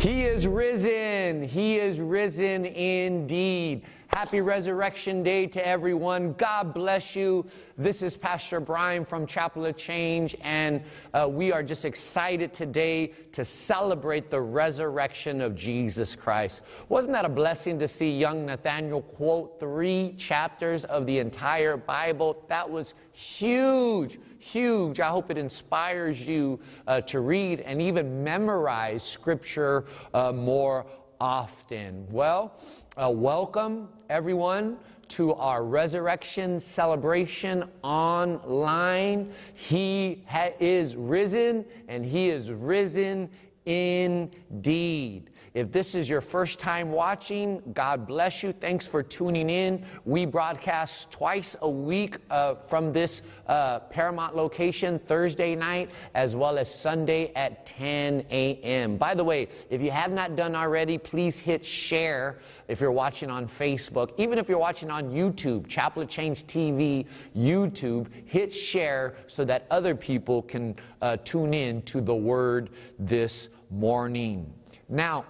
He is risen. He is risen indeed. Happy Resurrection Day to everyone. God bless you. This is Pastor Brian from Chapel of Change, and uh, we are just excited today to celebrate the resurrection of Jesus Christ. Wasn't that a blessing to see young Nathaniel quote three chapters of the entire Bible? That was huge, huge. I hope it inspires you uh, to read and even memorize Scripture uh, more often. Well, uh, welcome, everyone, to our resurrection celebration online. He ha- is risen, and He is risen indeed. If this is your first time watching, God bless you. Thanks for tuning in. We broadcast twice a week uh, from this uh, Paramount location, Thursday night, as well as Sunday at 10 a.m. By the way, if you have not done already, please hit share if you're watching on Facebook. Even if you're watching on YouTube, Chapel Change TV, YouTube, hit share so that other people can uh, tune in to the word this morning. Now,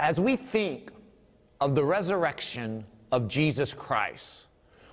as we think of the resurrection of Jesus Christ,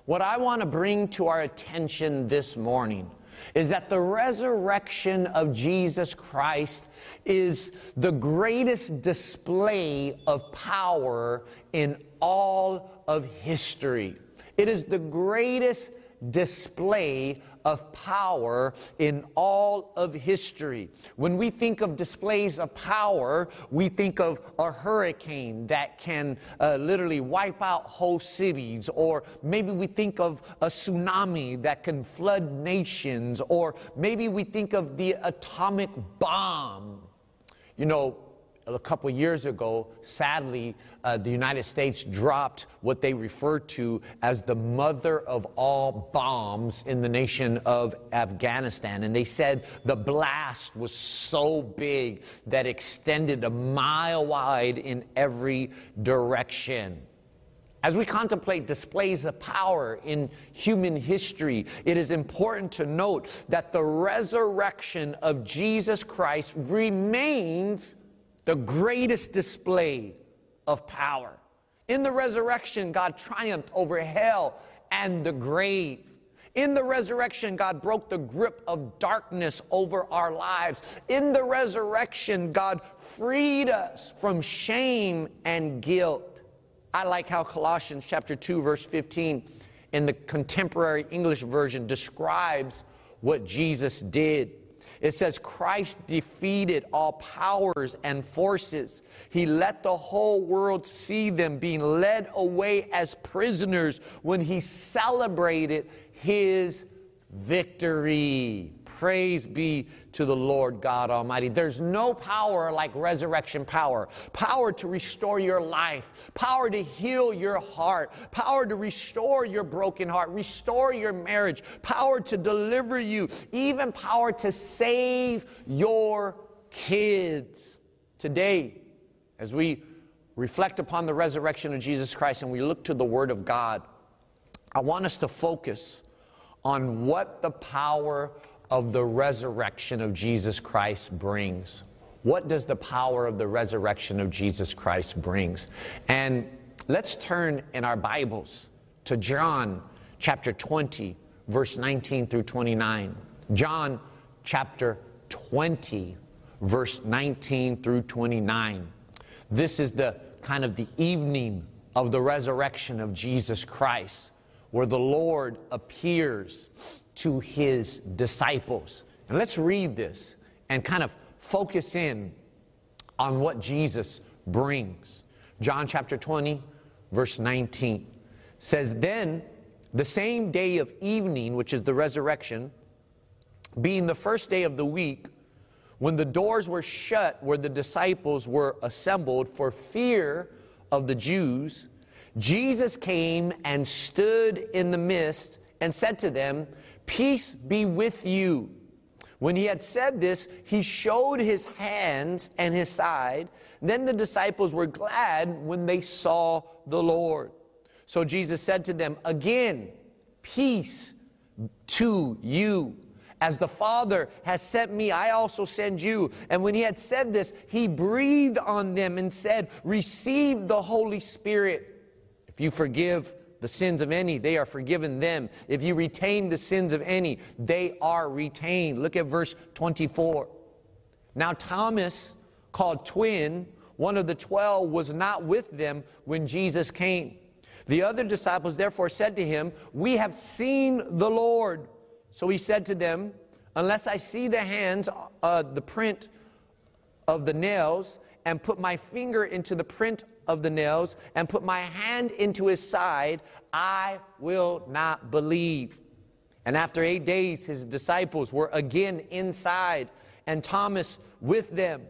what I want to bring to our attention this morning is that the resurrection of Jesus Christ is the greatest display of power in all of history. It is the greatest display of power in all of history. When we think of displays of power, we think of a hurricane that can uh, literally wipe out whole cities, or maybe we think of a tsunami that can flood nations, or maybe we think of the atomic bomb. You know, a couple years ago, sadly, uh, the United States dropped what they refer to as the mother of all bombs in the nation of Afghanistan. And they said the blast was so big that extended a mile wide in every direction. As we contemplate displays of power in human history, it is important to note that the resurrection of Jesus Christ remains the greatest display of power. In the resurrection, God triumphed over hell and the grave. In the resurrection, God broke the grip of darkness over our lives. In the resurrection, God freed us from shame and guilt. I like how Colossians chapter 2 verse 15 in the contemporary English version describes what Jesus did. It says Christ defeated all powers and forces. He let the whole world see them being led away as prisoners when he celebrated his victory. Praise be to the Lord God Almighty. There's no power like resurrection power. Power to restore your life, power to heal your heart, power to restore your broken heart, restore your marriage, power to deliver you, even power to save your kids. Today, as we reflect upon the resurrection of Jesus Christ and we look to the Word of God, I want us to focus on what the power of the resurrection of Jesus Christ brings. What does the power of the resurrection of Jesus Christ brings? And let's turn in our Bibles to John chapter 20, verse 19 through 29. John chapter 20, verse 19 through 29. This is the kind of the evening of the resurrection of Jesus Christ, where the Lord appears to his disciples. And let's read this and kind of focus in on what Jesus brings. John chapter 20, verse 19 says, Then the same day of evening, which is the resurrection, being the first day of the week, when the doors were shut where the disciples were assembled for fear of the Jews, Jesus came and stood in the midst and said to them, Peace be with you. When he had said this, he showed his hands and his side. Then the disciples were glad when they saw the Lord. So Jesus said to them, Again, peace to you. As the Father has sent me, I also send you. And when he had said this, he breathed on them and said, Receive the Holy Spirit. If you forgive the sins of any, they are forgiven them. If you retain the sins of any, they are retained. Look at verse 24. Now, Thomas, called twin, one of the twelve, was not with them when Jesus came. The other disciples therefore said to him, We have seen the Lord. So he said to them, Unless I see the hands, uh, the print of the nails, and put my finger into the print of the nails, and put my hand into his side, I will not believe. And after eight days, his disciples were again inside, and Thomas with them.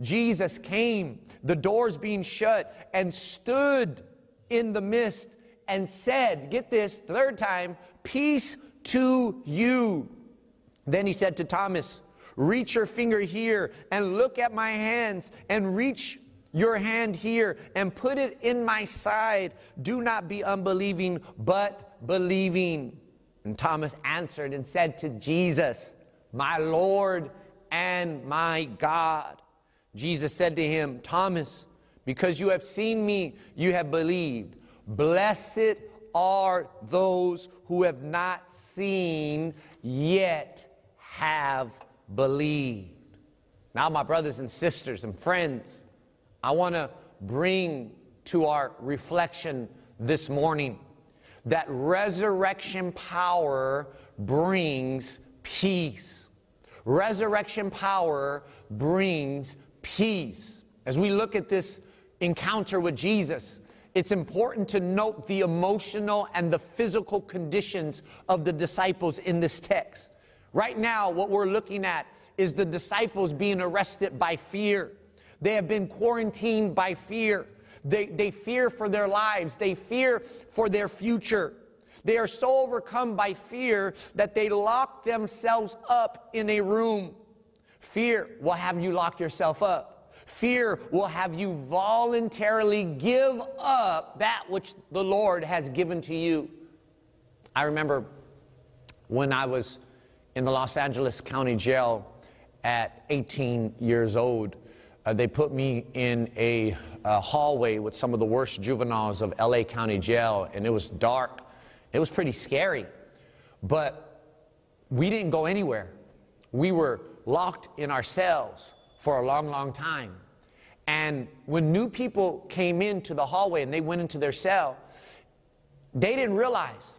Jesus came, the doors being shut, and stood in the midst and said, Get this, third time, peace to you. Then he said to Thomas, Reach your finger here and look at my hands, and reach your hand here and put it in my side. Do not be unbelieving, but believing. And Thomas answered and said to Jesus, My Lord and my God. Jesus said to him, Thomas, because you have seen me, you have believed. Blessed are those who have not seen, yet have believed. Now, my brothers and sisters and friends, I want to bring to our reflection this morning that resurrection power brings peace. Resurrection power brings peace. As we look at this encounter with Jesus, it's important to note the emotional and the physical conditions of the disciples in this text. Right now, what we're looking at is the disciples being arrested by fear. They have been quarantined by fear. They, they fear for their lives, they fear for their future. They are so overcome by fear that they lock themselves up in a room. Fear will have you lock yourself up. Fear will have you voluntarily give up that which the Lord has given to you. I remember when I was in the Los Angeles County Jail at 18 years old, uh, they put me in a, a hallway with some of the worst juveniles of LA County Jail, and it was dark. It was pretty scary, but we didn't go anywhere. We were locked in our cells for a long, long time. And when new people came into the hallway and they went into their cell, they didn't realize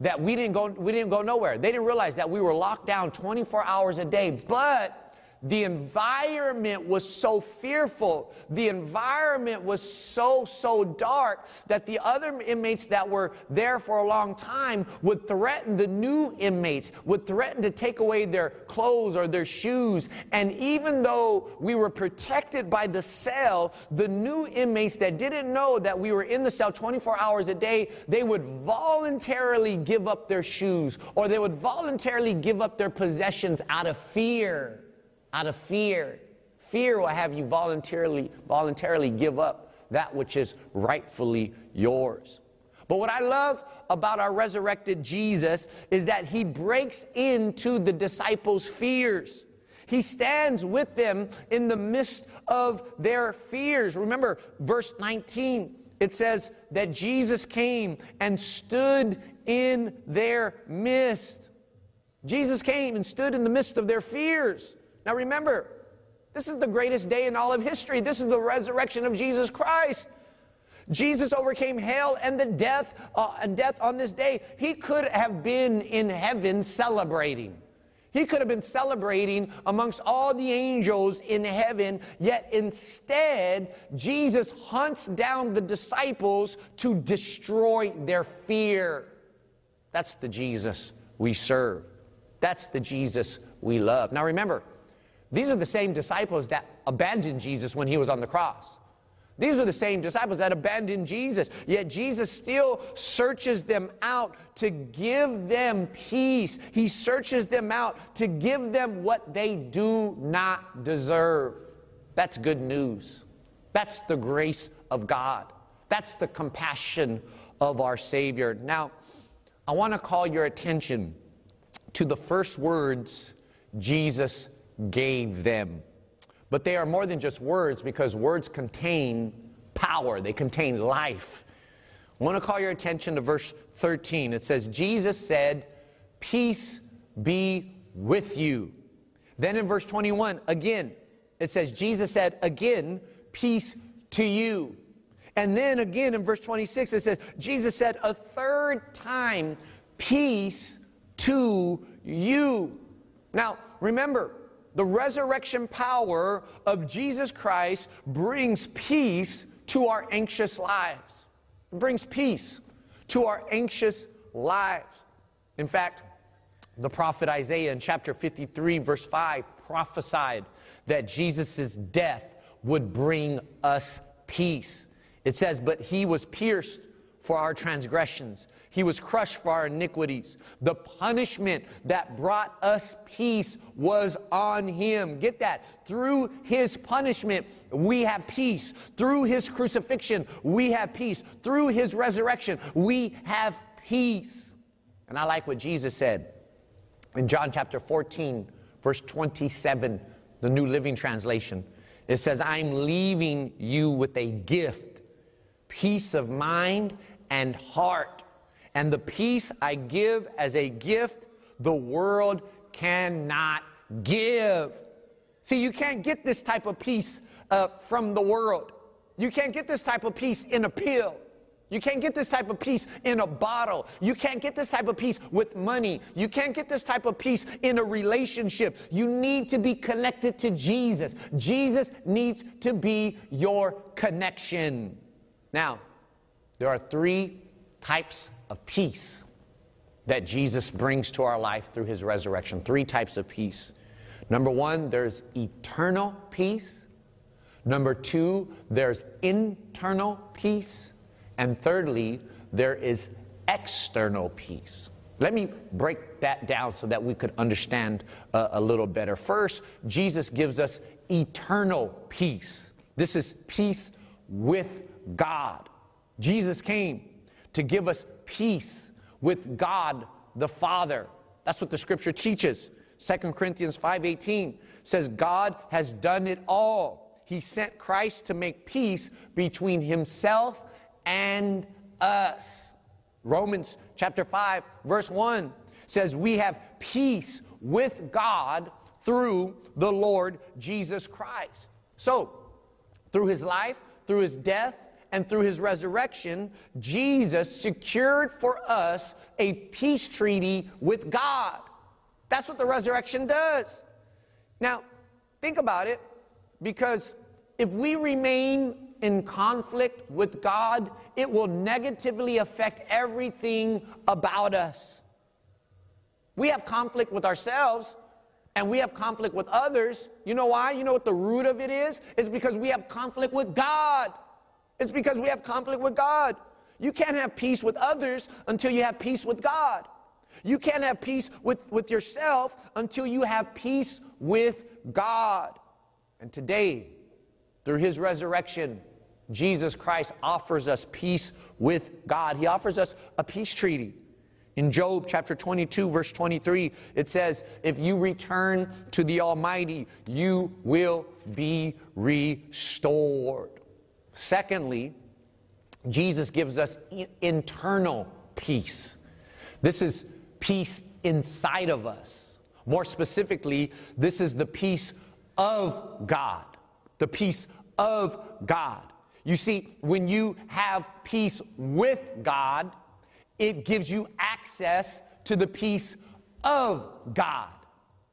that we didn't go, we didn't go nowhere. They didn't realize that we were locked down 24 hours a day. But the environment was so fearful. The environment was so, so dark that the other inmates that were there for a long time would threaten the new inmates, would threaten to take away their clothes or their shoes. And even though we were protected by the cell, the new inmates that didn't know that we were in the cell 24 hours a day, they would voluntarily give up their shoes or they would voluntarily give up their possessions out of fear out of fear. Fear will have you voluntarily, voluntarily give up that which is rightfully yours. But what I love about our resurrected Jesus is that he breaks into the disciples' fears. He stands with them in the midst of their fears. Remember, verse 19, it says that Jesus came and stood in their midst. Jesus came and stood in the midst of their fears. Now remember, this is the greatest day in all of history. This is the resurrection of Jesus Christ. Jesus overcame hell and the death uh, and death on this day. He could have been in heaven celebrating. He could have been celebrating amongst all the angels in heaven, yet instead, Jesus hunts down the disciples to destroy their fear. That's the Jesus we serve. That's the Jesus we love. Now remember, these are the same disciples that abandoned Jesus when he was on the cross. These are the same disciples that abandoned Jesus, yet Jesus still searches them out to give them peace. He searches them out to give them what they do not deserve. That's good news. That's the grace of God. That's the compassion of our Savior. Now, I want to call your attention to the first words Jesus gave them. But they are more than just words because words contain power, they contain life. I want to call your attention to verse 13. It says, Jesus said, Peace be with you. Then in verse 21, again, it says, Jesus said, Again, peace to you. And then again in verse 26, it says, Jesus said a third time, Peace to you. Now, remember, the resurrection power of Jesus Christ brings peace to our anxious lives. It brings peace to our anxious lives. In fact, the prophet Isaiah in chapter 53, verse 5, prophesied that Jesus' death would bring us peace. It says, But he was pierced for our transgressions, he was crushed for our iniquities. The punishment that brought us peace was on him. Get that? Through his punishment, we have peace. Through his crucifixion, we have peace. Through his resurrection, we have peace. And I like what Jesus said in John chapter 14, verse 27, the New Living Translation. It says, I'm leaving you with a gift, peace of mind and heart. And the peace I give as a gift, the world cannot give. See, you can't get this type of peace uh, from the world. You can't get this type of peace in a pill. You can't get this type of peace in a bottle. You can't get this type of peace with money. You can't get this type of peace in a relationship. You need to be connected to Jesus. Jesus needs to be your connection. Now, there are three types of peace that Jesus brings to our life through his resurrection. Three types of peace. Number one, there's eternal peace. Number two, there's internal peace. And thirdly, there is external peace. Let me break that down so that we could understand uh, a little better. First, Jesus gives us eternal peace. This is peace with God. Jesus came to give us peace with God the Father. That's what the scripture teaches. 2 Corinthians 5:18 says God has done it all. He sent Christ to make peace between himself and us. Romans chapter 5 verse 1 says we have peace with God through the Lord Jesus Christ. So, through his life, through his death, and through his resurrection, Jesus secured for us a peace treaty with God. That's what the resurrection does. Now, think about it, because if we remain in conflict with God, it will negatively affect everything about us. We have conflict with ourselves and we have conflict with others. You know why? You know what the root of it is? It's because we have conflict with God. It's because we have conflict with God. You can't have peace with others until you have peace with God. You can't have peace with, with yourself until you have peace with God. And today, through his resurrection, Jesus Christ offers us peace with God. He offers us a peace treaty. In Job chapter 22, verse 23, it says, If you return to the Almighty, you will be restored. Secondly, Jesus gives us internal peace. This is peace inside of us. More specifically, this is the peace of God. The peace of God. You see, when you have peace with God, it gives you access to the peace of God.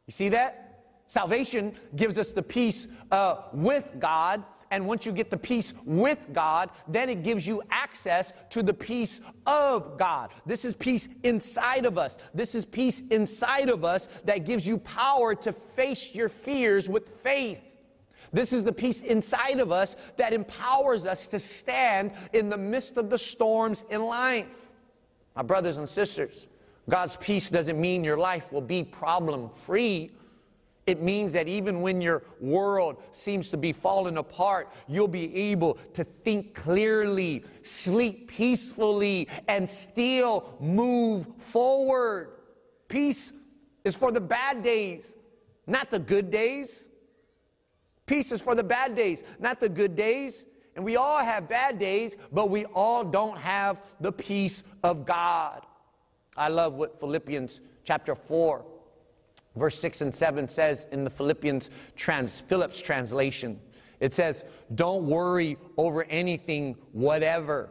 You see that? Salvation gives us the peace uh, with God, and once you get the peace with God, then it gives you access to the peace of God. This is peace inside of us. This is peace inside of us that gives you power to face your fears with faith. This is the peace inside of us that empowers us to stand in the midst of the storms in life. My brothers and sisters, God's peace doesn't mean your life will be problem free. It means that even when your world seems to be falling apart, you'll be able to think clearly, sleep peacefully, and still move forward. Peace is for the bad days, not the good days. Peace is for the bad days, not the good days. And we all have bad days, but we all don't have the peace of God. I love what Philippians chapter 4, verse 6 and 7 says in the Philippians trans, Phillips translation. It says, Don't worry over anything, whatever.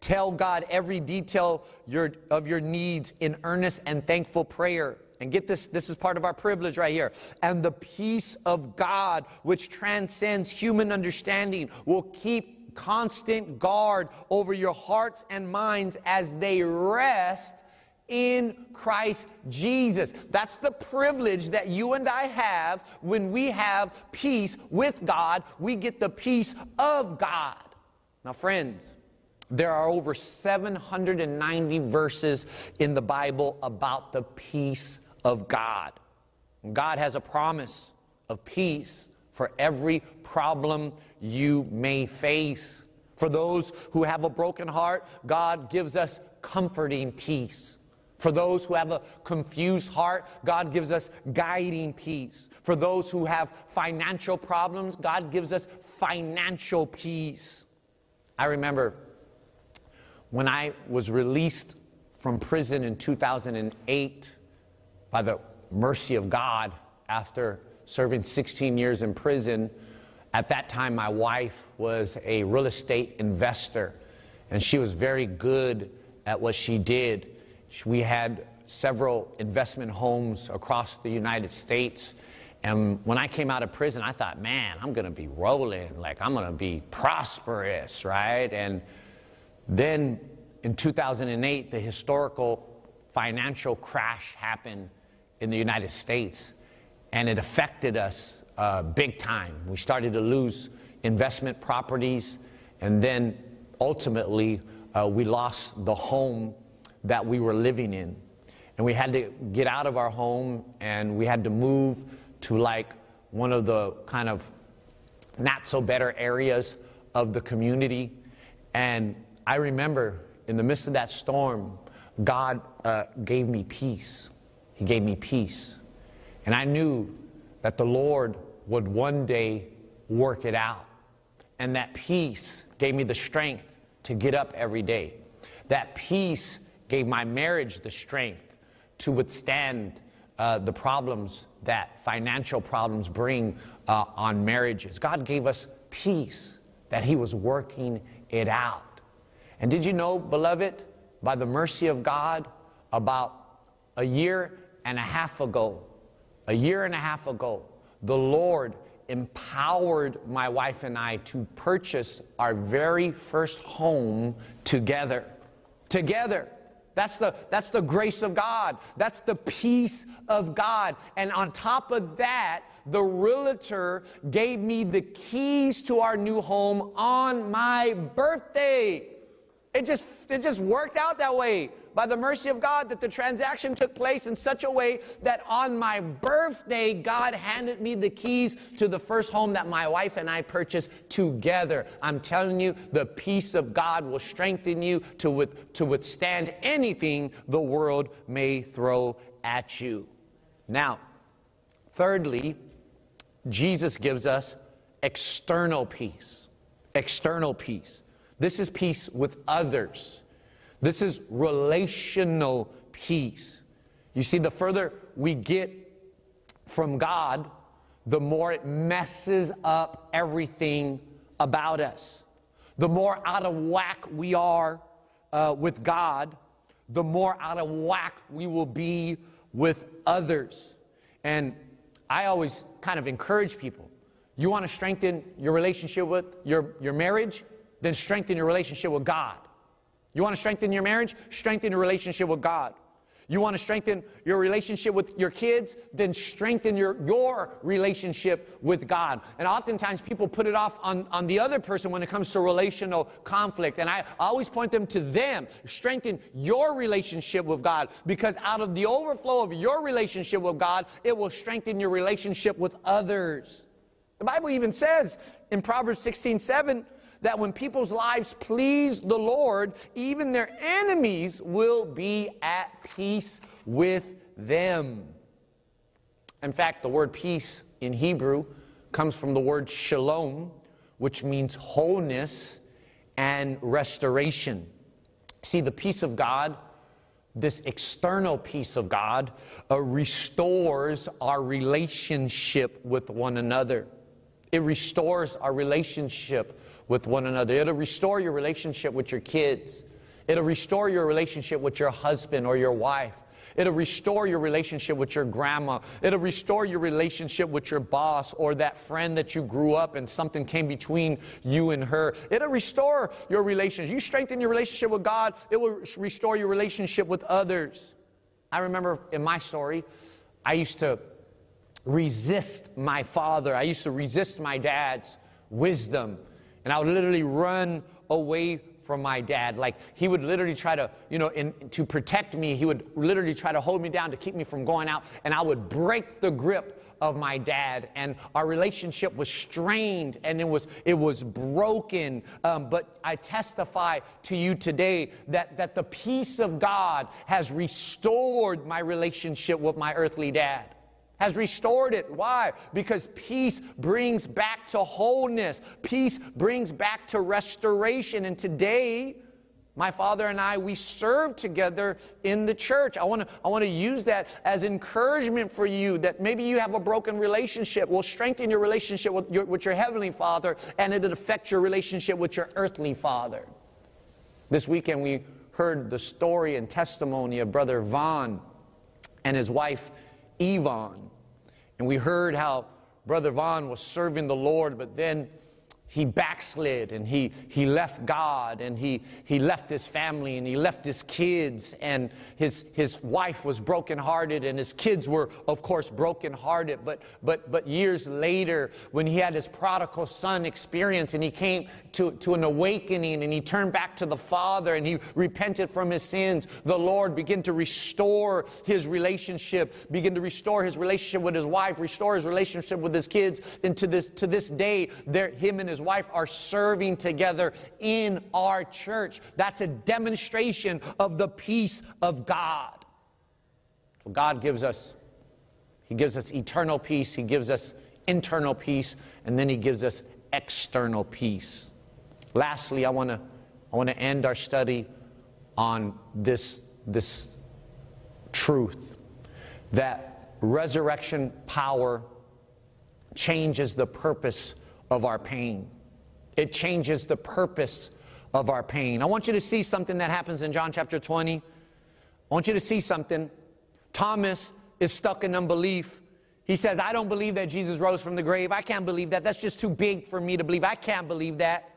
Tell God every detail your, of your needs in earnest and thankful prayer. And get this, this is part of our privilege right here. And the peace of God, which transcends human understanding, will keep constant guard over your hearts and minds as they rest in Christ Jesus. That's the privilege that you and I have when we have peace with God. We get the peace of God. Now, friends, there are over 790 verses in the Bible about the peace of God. God has a promise of peace for every problem you may face. For those who have a broken heart, God gives us comforting peace. For those who have a confused heart, God gives us guiding peace. For those who have financial problems, God gives us financial peace. I remember when I was released from prison in 2008, by the mercy of God after serving 16 years in prison. At that time, my wife was a real estate investor, and she was very good at what she did. We had several investment homes across the United States. And when I came out of prison, I thought, man, I'm going to be rolling. Like, I'm going to be prosperous, right? And then in 2008, the historical financial crash happened in the United States, and it affected us uh, big time. We started to lose investment properties, and then ultimately, uh, we lost the home that we were living in. And we had to get out of our home, and we had to move to like one of the kind of not so better areas of the community. And I remember in the midst of that storm, God uh, gave me peace. He gave me peace. And I knew that the Lord would one day work it out. And that peace gave me the strength to get up every day. That peace gave my marriage the strength to withstand uh, the problems that financial problems bring uh, on marriages. God gave us peace that He was working it out. And did you know, beloved, by the mercy of God, about a year and a half ago, a year and a half ago, the Lord empowered my wife and I to purchase our very first home together. Together. That's the, that's the grace of God. That's the peace of God. And on top of that, the realtor gave me the keys to our new home on my birthday. It just, it just worked out that way by the mercy of God that the transaction took place in such a way that on my birthday, God handed me the keys to the first home that my wife and I purchased together. I'm telling you, the peace of God will strengthen you to, with, to withstand anything the world may throw at you. Now, thirdly, Jesus gives us external peace. External peace. This is peace with others. This is relational peace. You see, the further we get from God, the more it messes up everything about us. The more out of whack we are uh, with God, the more out of whack we will be with others. And I always kind of encourage people you want to strengthen your relationship with your, your marriage? Then strengthen your relationship with God. You want to strengthen your marriage? Strengthen your relationship with God. You want to strengthen your relationship with your kids? Then strengthen your, your relationship with God. And oftentimes people put it off on, on the other person when it comes to relational conflict. And I always point them to them. Strengthen your relationship with God because out of the overflow of your relationship with God, it will strengthen your relationship with others. The Bible even says in Proverbs 16 7, that when people's lives please the Lord, even their enemies will be at peace with them. In fact, the word peace in Hebrew comes from the word shalom, which means wholeness and restoration. See, the peace of God, this external peace of God, uh, restores our relationship with one another. It restores our relationship with one another. It'll restore your relationship with your kids. It'll restore your relationship with your husband or your wife. It'll restore your relationship with your grandma. It'll restore your relationship with your boss or that friend that you grew up and something came between you and her. It'll restore your relationship. You strengthen your relationship with God, it will restore your relationship with others. I remember in my story, I used to resist my father. I used to resist my dad's wisdom. And I would literally run away from my dad. Like he would literally try to, you know, in, to protect me, he would literally try to hold me down to keep me from going out. And I would break the grip of my dad and our relationship was strained and it was it was broken um, but i testify to you today that that the peace of god has restored my relationship with my earthly dad has restored it. Why? Because peace brings back to wholeness. Peace brings back to restoration. And today, my father and I, we serve together in the church. I want to I want to use that as encouragement for you that maybe you have a broken relationship. Will strengthen your relationship with your, with your heavenly father, and it'll affect your relationship with your earthly father. This weekend, we heard the story and testimony of Brother Vaughn and his wife Yvonne. And we heard how Brother Vaughn was serving the Lord, but then he backslid and he, he left God and he, he left his family and he left his kids and his, his wife was brokenhearted and his kids were, of course, brokenhearted. But, but, but years later, when he had his prodigal son experience and he came to, to an awakening and he turned back to the Father and he repented from his sins, the Lord began to restore his relationship, begin to restore his relationship with his wife, restore his relationship with his kids. And to this, to this day, there, him and his his wife are serving together in our church. That's a demonstration of the peace of God. So God gives us, He gives us eternal peace, He gives us internal peace, and then He gives us external peace. Lastly, I want to I want to end our study on this, this truth that resurrection power changes the purpose of our pain. It changes the purpose of our pain. I want you to see something that happens in John chapter 20. I want you to see something. Thomas is stuck in unbelief. He says, I don't believe that Jesus rose from the grave. I can't believe that. That's just too big for me to believe. I can't believe that.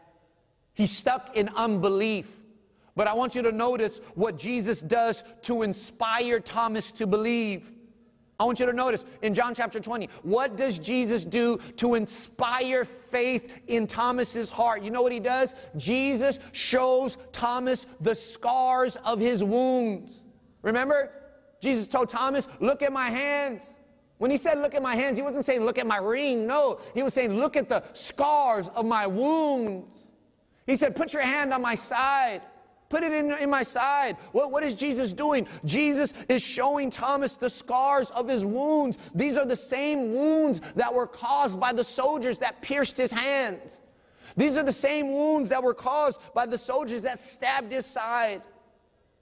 He's stuck in unbelief. But I want you to notice what Jesus does to inspire Thomas to believe. I want you to notice in John chapter 20, what does Jesus do to inspire faith in Thomas's heart? You know what he does? Jesus shows Thomas the scars of his wounds. Remember? Jesus told Thomas, Look at my hands. When he said, Look at my hands, he wasn't saying, Look at my ring. No, he was saying, Look at the scars of my wounds. He said, Put your hand on my side. Put it in, in my side. What, what is Jesus doing? Jesus is showing Thomas the scars of his wounds. These are the same wounds that were caused by the soldiers that pierced his hands. These are the same wounds that were caused by the soldiers that stabbed his side.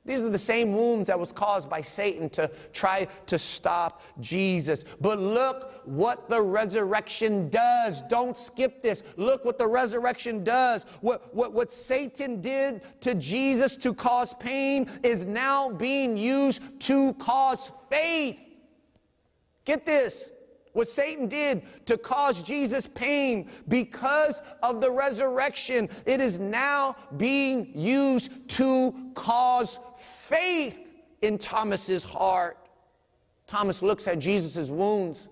These are the same wounds that was caused by Satan to try to stop Jesus. But look what the resurrection does. Don't skip this. Look what the resurrection does. What, what, what Satan did to Jesus to cause pain is now being used to cause faith. Get this. What Satan did to cause Jesus pain because of the resurrection, it is now being used to cause faith in Thomas's heart. Thomas looks at Jesus' wounds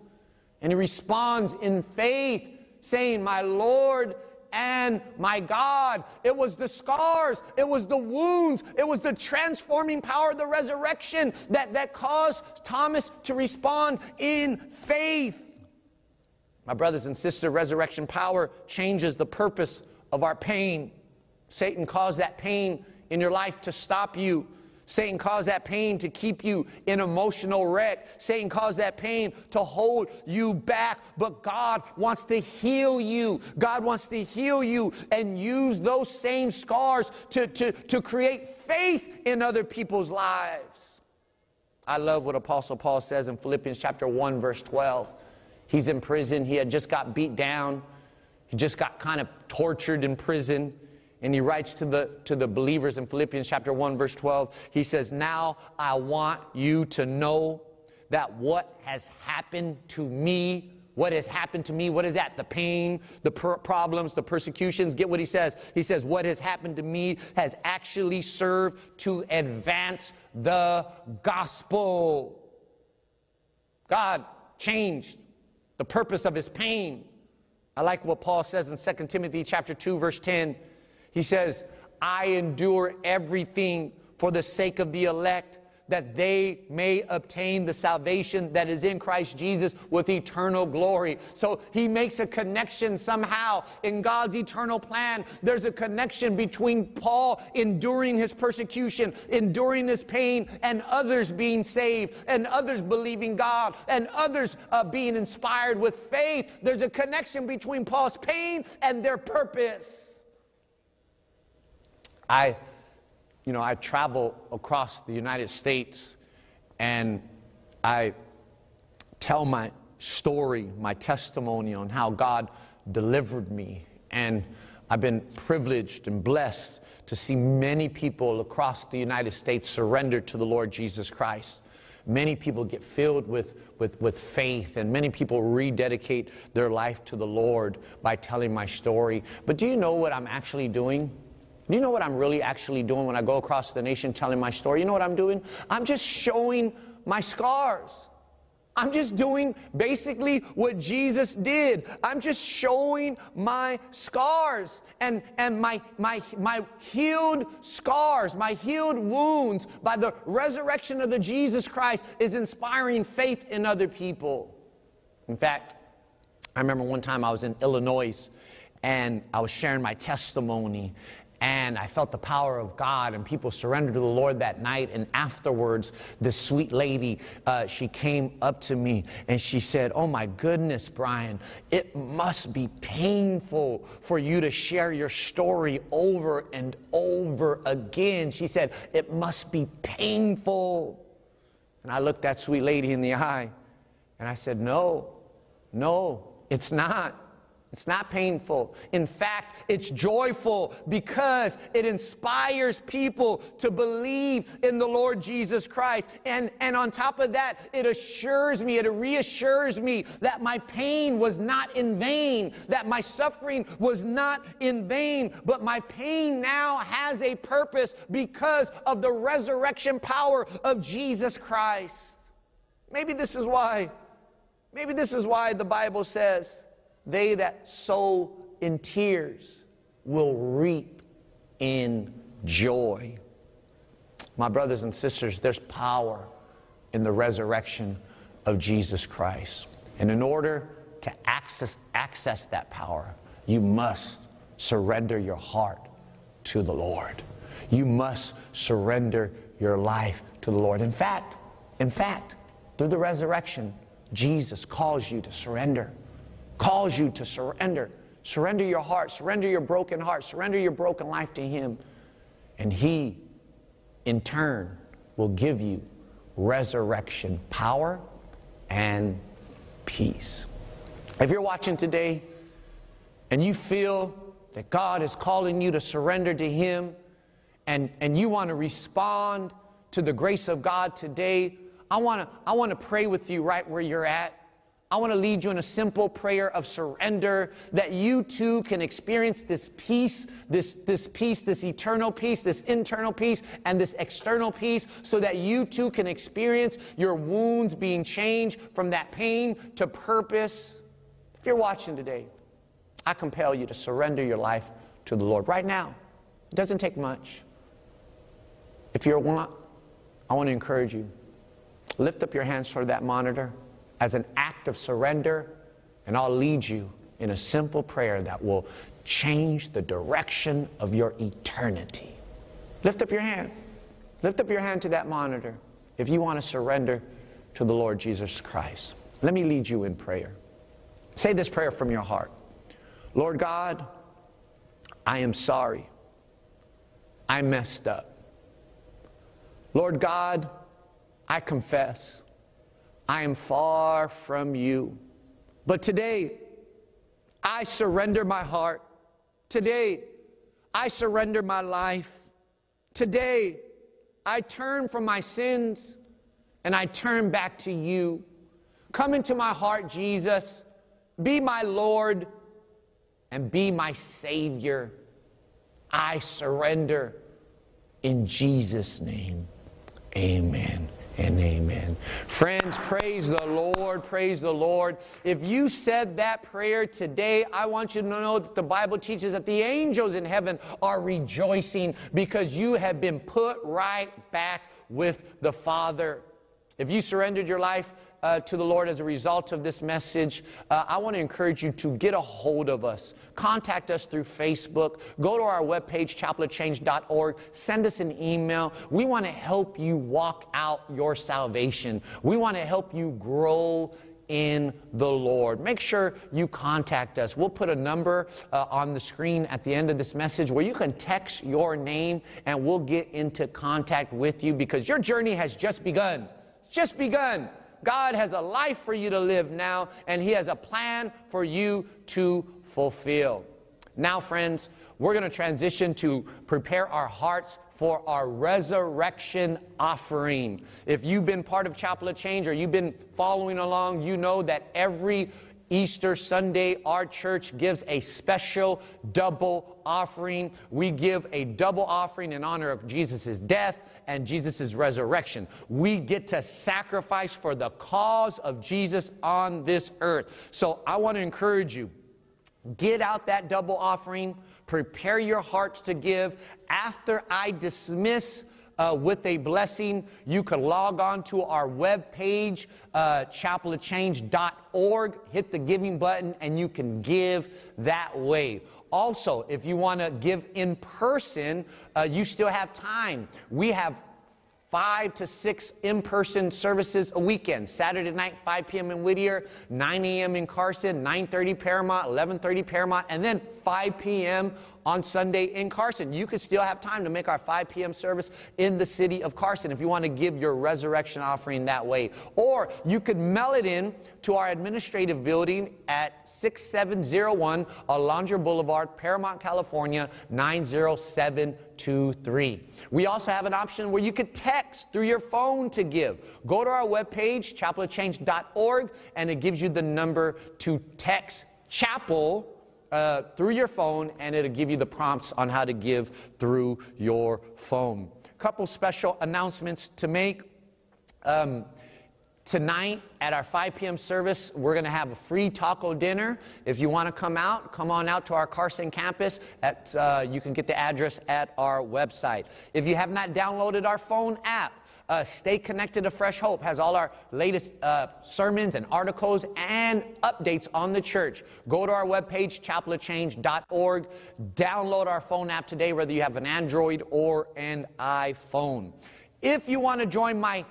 and he responds in faith, saying, My Lord and my God. It was the scars, it was the wounds, it was the transforming power of the resurrection that, that caused Thomas to respond in faith. My brothers and sisters, resurrection power changes the purpose of our pain. Satan caused that pain in your life to stop you Satan caused that pain to keep you in emotional wreck. Satan caused that pain to hold you back. But God wants to heal you. God wants to heal you and use those same scars to, to, to create faith in other people's lives. I love what Apostle Paul says in Philippians chapter 1, verse 12. He's in prison. He had just got beat down. He just got kind of tortured in prison. And he writes to the, to the believers in Philippians chapter 1, verse 12, he says, Now I want you to know that what has happened to me, what has happened to me, what is that? The pain, the per- problems, the persecutions. Get what he says. He says, What has happened to me has actually served to advance the gospel. God changed the purpose of his pain. I like what Paul says in 2 Timothy chapter 2 verse 10. He says, I endure everything for the sake of the elect, that they may obtain the salvation that is in Christ Jesus with eternal glory. So he makes a connection somehow in God's eternal plan. There's a connection between Paul enduring his persecution, enduring his pain, and others being saved, and others believing God, and others uh, being inspired with faith. There's a connection between Paul's pain and their purpose. I, you know, I travel across the United States and I tell my story, my testimony on how God delivered me. And I've been privileged and blessed to see many people across the United States surrender to the Lord Jesus Christ. Many people get filled with, with, with faith, and many people rededicate their life to the Lord by telling my story. But do you know what I'm actually doing? Do you know what I'm really actually doing when I go across the nation telling my story? You know what I'm doing? I'm just showing my scars. I'm just doing basically what Jesus did. I'm just showing my scars and, and my, my, my healed scars, my healed wounds by the resurrection of the Jesus Christ is inspiring faith in other people. In fact, I remember one time I was in Illinois and I was sharing my testimony and I felt the power of God, and people surrendered to the Lord that night. And afterwards, this sweet lady, uh, she came up to me and she said, Oh my goodness, Brian, it must be painful for you to share your story over and over again. She said, It must be painful. And I looked that sweet lady in the eye and I said, No, no, it's not. It's not painful. In fact, it's joyful because it inspires people to believe in the Lord Jesus Christ. And, and on top of that, it assures me, it reassures me that my pain was not in vain, that my suffering was not in vain, but my pain now has a purpose because of the resurrection power of Jesus Christ. Maybe this is why, maybe this is why the Bible says, they that sow in tears will reap in joy. My brothers and sisters, there's power in the resurrection of Jesus Christ. And in order to access, access that power, you must surrender your heart to the Lord. You must surrender your life to the Lord. In fact, in fact, through the resurrection, Jesus calls you to surrender calls you to surrender. Surrender your heart, surrender your broken heart, surrender your broken life to Him. And He, in turn, will give you resurrection power and peace. If you're watching today and you feel that God is calling you to surrender to Him and, and you want to respond to the grace of God today, I want to I want to pray with you right where you're at. I want to lead you in a simple prayer of surrender that you too can experience this peace, this, this peace, this eternal peace, this internal peace, and this external peace, so that you too can experience your wounds being changed from that pain to purpose. If you're watching today, I compel you to surrender your life to the Lord right now. It doesn't take much. If you're want, I want to encourage you. Lift up your hands toward that monitor as an act of surrender, and I'll lead you in a simple prayer that will change the direction of your eternity. Lift up your hand. Lift up your hand to that monitor if you want to surrender to the Lord Jesus Christ. Let me lead you in prayer. Say this prayer from your heart Lord God, I am sorry. I messed up. Lord God, I confess I am far from you. But today, I surrender my heart. Today, I surrender my life. Today, I turn from my sins and I turn back to you. Come into my heart, Jesus. Be my Lord and be my Savior. I surrender in Jesus' name. Amen and amen. Friends, praise the Lord, praise the Lord. If you said that prayer today, I want you to know that the Bible teaches that the angels in heaven are rejoicing because you have been put right back with the Father. If you surrendered your life uh, to the Lord as a result of this message, uh, I want to encourage you to get a hold of us. Contact us through Facebook. Go to our webpage, chapelofchange.org. Send us an email. We want to help you walk out your salvation. We want to help you grow in the Lord. Make sure you contact us. We'll put a number uh, on the screen at the end of this message where you can text your name and we'll get into contact with you because your journey has just begun. It's just begun. God has a life for you to live now, and He has a plan for you to fulfill. Now, friends, we're going to transition to prepare our hearts for our resurrection offering. If you've been part of Chapel of Change or you've been following along, you know that every Easter Sunday, our church gives a special double offering. We give a double offering in honor of Jesus' death and Jesus' resurrection. We get to sacrifice for the cause of Jesus on this earth. So I want to encourage you get out that double offering, prepare your hearts to give. After I dismiss, uh, with a blessing, you can log on to our webpage, uh, chapelofchange.org, hit the giving button, and you can give that way. Also, if you want to give in person, uh, you still have time. We have five to six in-person services a weekend. Saturday night, 5 p.m. in Whittier, 9 a.m. in Carson, 9.30 Paramount, 11.30 Paramount, and then 5 p.m on Sunday in Carson. You could still have time to make our 5 p.m. service in the city of Carson if you want to give your resurrection offering that way. Or you could mail it in to our administrative building at 6701 Alondra Boulevard, Paramount, California, 90723. We also have an option where you could text through your phone to give. Go to our webpage, chapelofchange.org, and it gives you the number to text chapel uh, through your phone, and it'll give you the prompts on how to give through your phone. Couple special announcements to make. Um, Tonight at our 5 p.m. service, we're going to have a free taco dinner. If you want to come out, come on out to our Carson campus. At, uh, you can get the address at our website. If you have not downloaded our phone app, uh, Stay Connected to Fresh Hope has all our latest uh, sermons and articles and updates on the church. Go to our webpage, chapelofchange.org. Download our phone app today, whether you have an Android or an iPhone. If you want to join my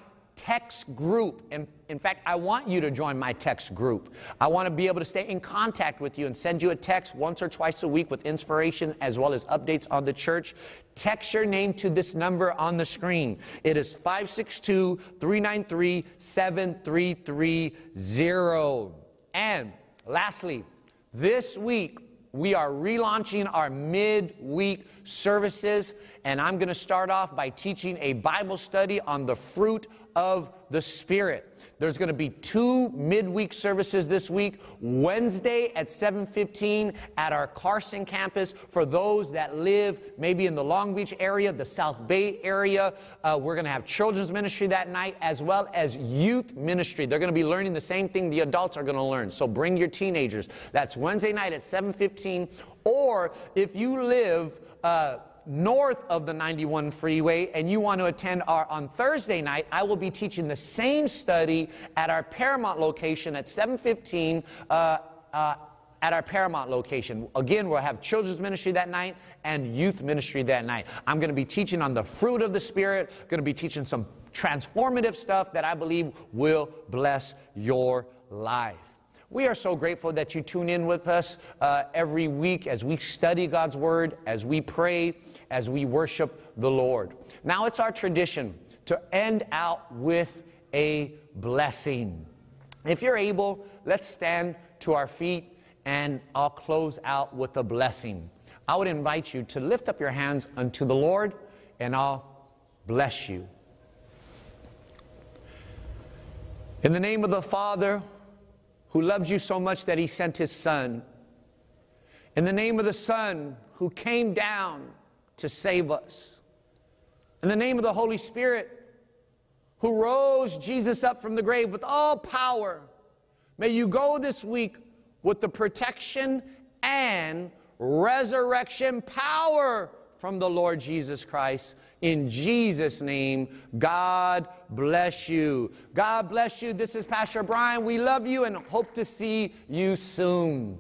text group. And in fact, I want you to join my text group. I want to be able to stay in contact with you and send you a text once or twice a week with inspiration as well as updates on the church. Text your name to this number on the screen. It is 562 393 7330. And lastly, this week, we are relaunching our midweek services, and I'm going to start off by teaching a Bible study on the fruit of the Spirit. There's going to be two midweek services this week. Wednesday at 7:15 at our Carson campus for those that live maybe in the Long Beach area, the South Bay area. Uh, we're going to have children's ministry that night as well as youth ministry. They're going to be learning the same thing the adults are going to learn. So bring your teenagers. That's Wednesday night at 7:15. Or if you live uh, north of the 91 freeway and you want to attend our on Thursday night, I will be teaching the same study at our Paramount location at 715 uh, uh, at our Paramount location. Again, we'll have children's ministry that night and youth ministry that night. I'm going to be teaching on the fruit of the Spirit, going to be teaching some transformative stuff that I believe will bless your life. We are so grateful that you tune in with us uh, every week as we study God's Word, as we pray, as we worship the Lord. Now it's our tradition to end out with a blessing. If you're able, let's stand to our feet and I'll close out with a blessing. I would invite you to lift up your hands unto the Lord and I'll bless you. In the name of the Father, who loved you so much that he sent his Son. In the name of the Son, who came down to save us. In the name of the Holy Spirit, who rose Jesus up from the grave with all power, may you go this week with the protection and resurrection power from the Lord Jesus Christ. In Jesus' name, God bless you. God bless you. This is Pastor Brian. We love you and hope to see you soon.